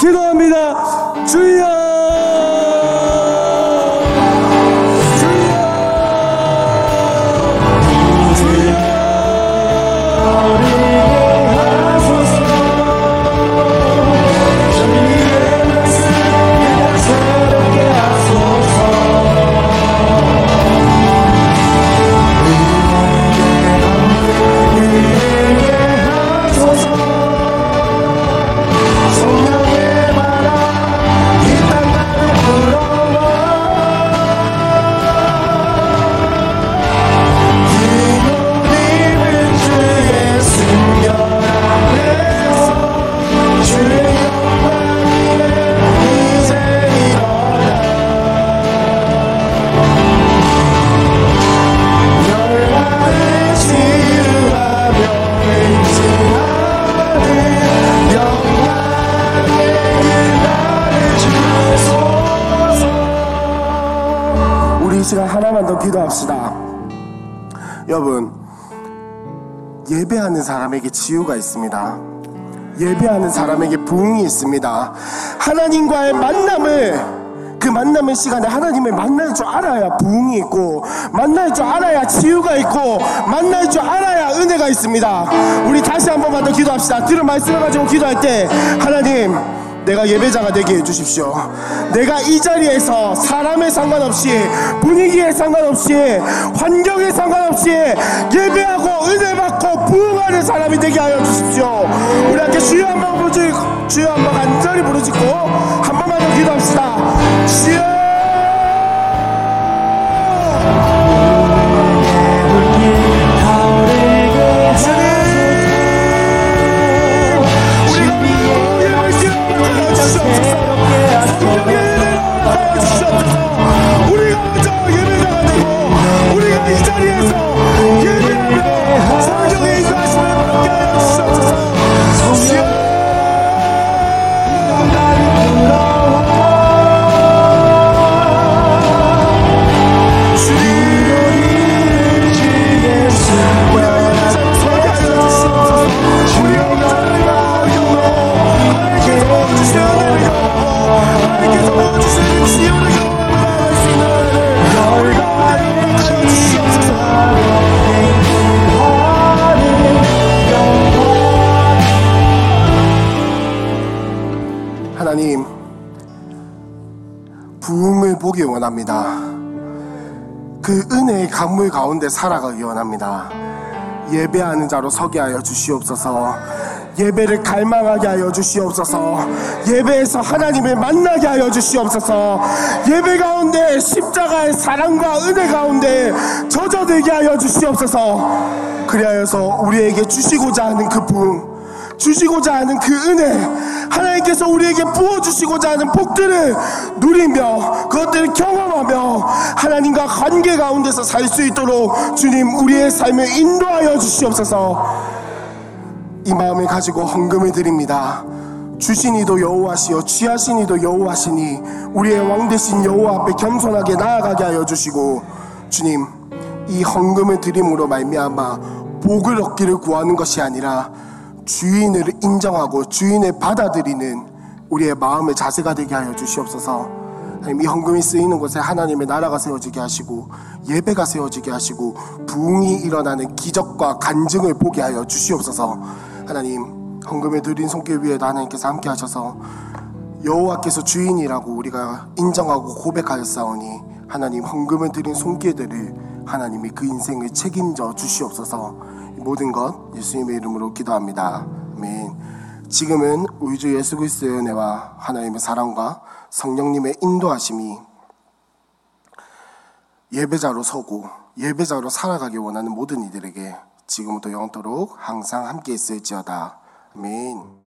기도합니다 여러분, 예배하는 사람에게 지유가 있습니다. 예배하는 사람에게 부흥이 있습니다. 하나님과의 만남을 그 만남의 시간에 하나님을 만날 줄 알아야 부흥이 있고 만날 줄 알아야 지유가 있고 만날 줄 알아야 은혜가 있습니다. 우리 다시 한 번만 더 기도합시다. 들은 말씀을 가지고 기도할 때 하나님 내가 예배자가 되게 해주십시오. 내가 이 자리에서 사람에 상관없이 분위기에 상관없이 환경에 상관없이 예배하고 은혜 받고 부흥하는 사람이 되게 하여 주십시오. 우리 함께 주여 한번 부르지 주여 한번 간절히 부르짖고 한 번만 더 기도합시다. 주여. 보기 원합니다. 그 은혜의 강물 가운데 살아가기 원합니다. 예배하는 자로 서게 하여 주시옵소서. 예배를 갈망하게 하여 주시옵소서. 예배에서 하나님을 만나게 하여 주시옵소서. 예배 가운데 십자가의 사랑과 은혜 가운데 젖어들게 하여 주시옵소서. 그리하여서 우리에게 주시고자 하는 그 부흥, 주시고자 하는 그 은혜, 하나님께서 우리에게 부어주시고자 하는 복들을 누리며 그것들을 경험하며 하나님과 관계 가운데서 살 수 있도록 주님 우리의 삶을 인도하여 주시옵소서. 이 마음을 가지고 헌금을 드립니다. 주신 이도 여호와시요 취하신 이도 여호와시니 우리의 왕 되신 여호와 앞에 겸손하게 나아가게 하여 주시고 주님 이 헌금을 드림으로 말미암아 복을 얻기를 구하는 것이 아니라 주인을 인정하고 주인을 받아들이는 우리의 마음의 자세가 되게 하여 주시옵소서. 하나님 이 헌금이 쓰이는 곳에 하나님의 나라가 세워지게 하시고 예배가 세워지게 하시고 부흥이 일어나는 기적과 간증을 보게 하여 주시옵소서. 하나님 헌금을 드린 손길 위에도 하나님께서 함께 하셔서 여호와께서 주인이라고 우리가 인정하고 고백하였사오니 하나님 헌금을 드린 손길들을 하나님이 그 인생을 책임져 주시옵소서. 모든 것 예수님의 이름으로 기도합니다. 아멘. 지금은 우리 주 예수 그리스도의 은혜와 하나님의 사랑과 성령님의 인도하심이 예배자로 서고 예배자로 살아가기 원하는 모든 이들에게 지금부터 영원토록 항상 함께 있을지어다. 아멘.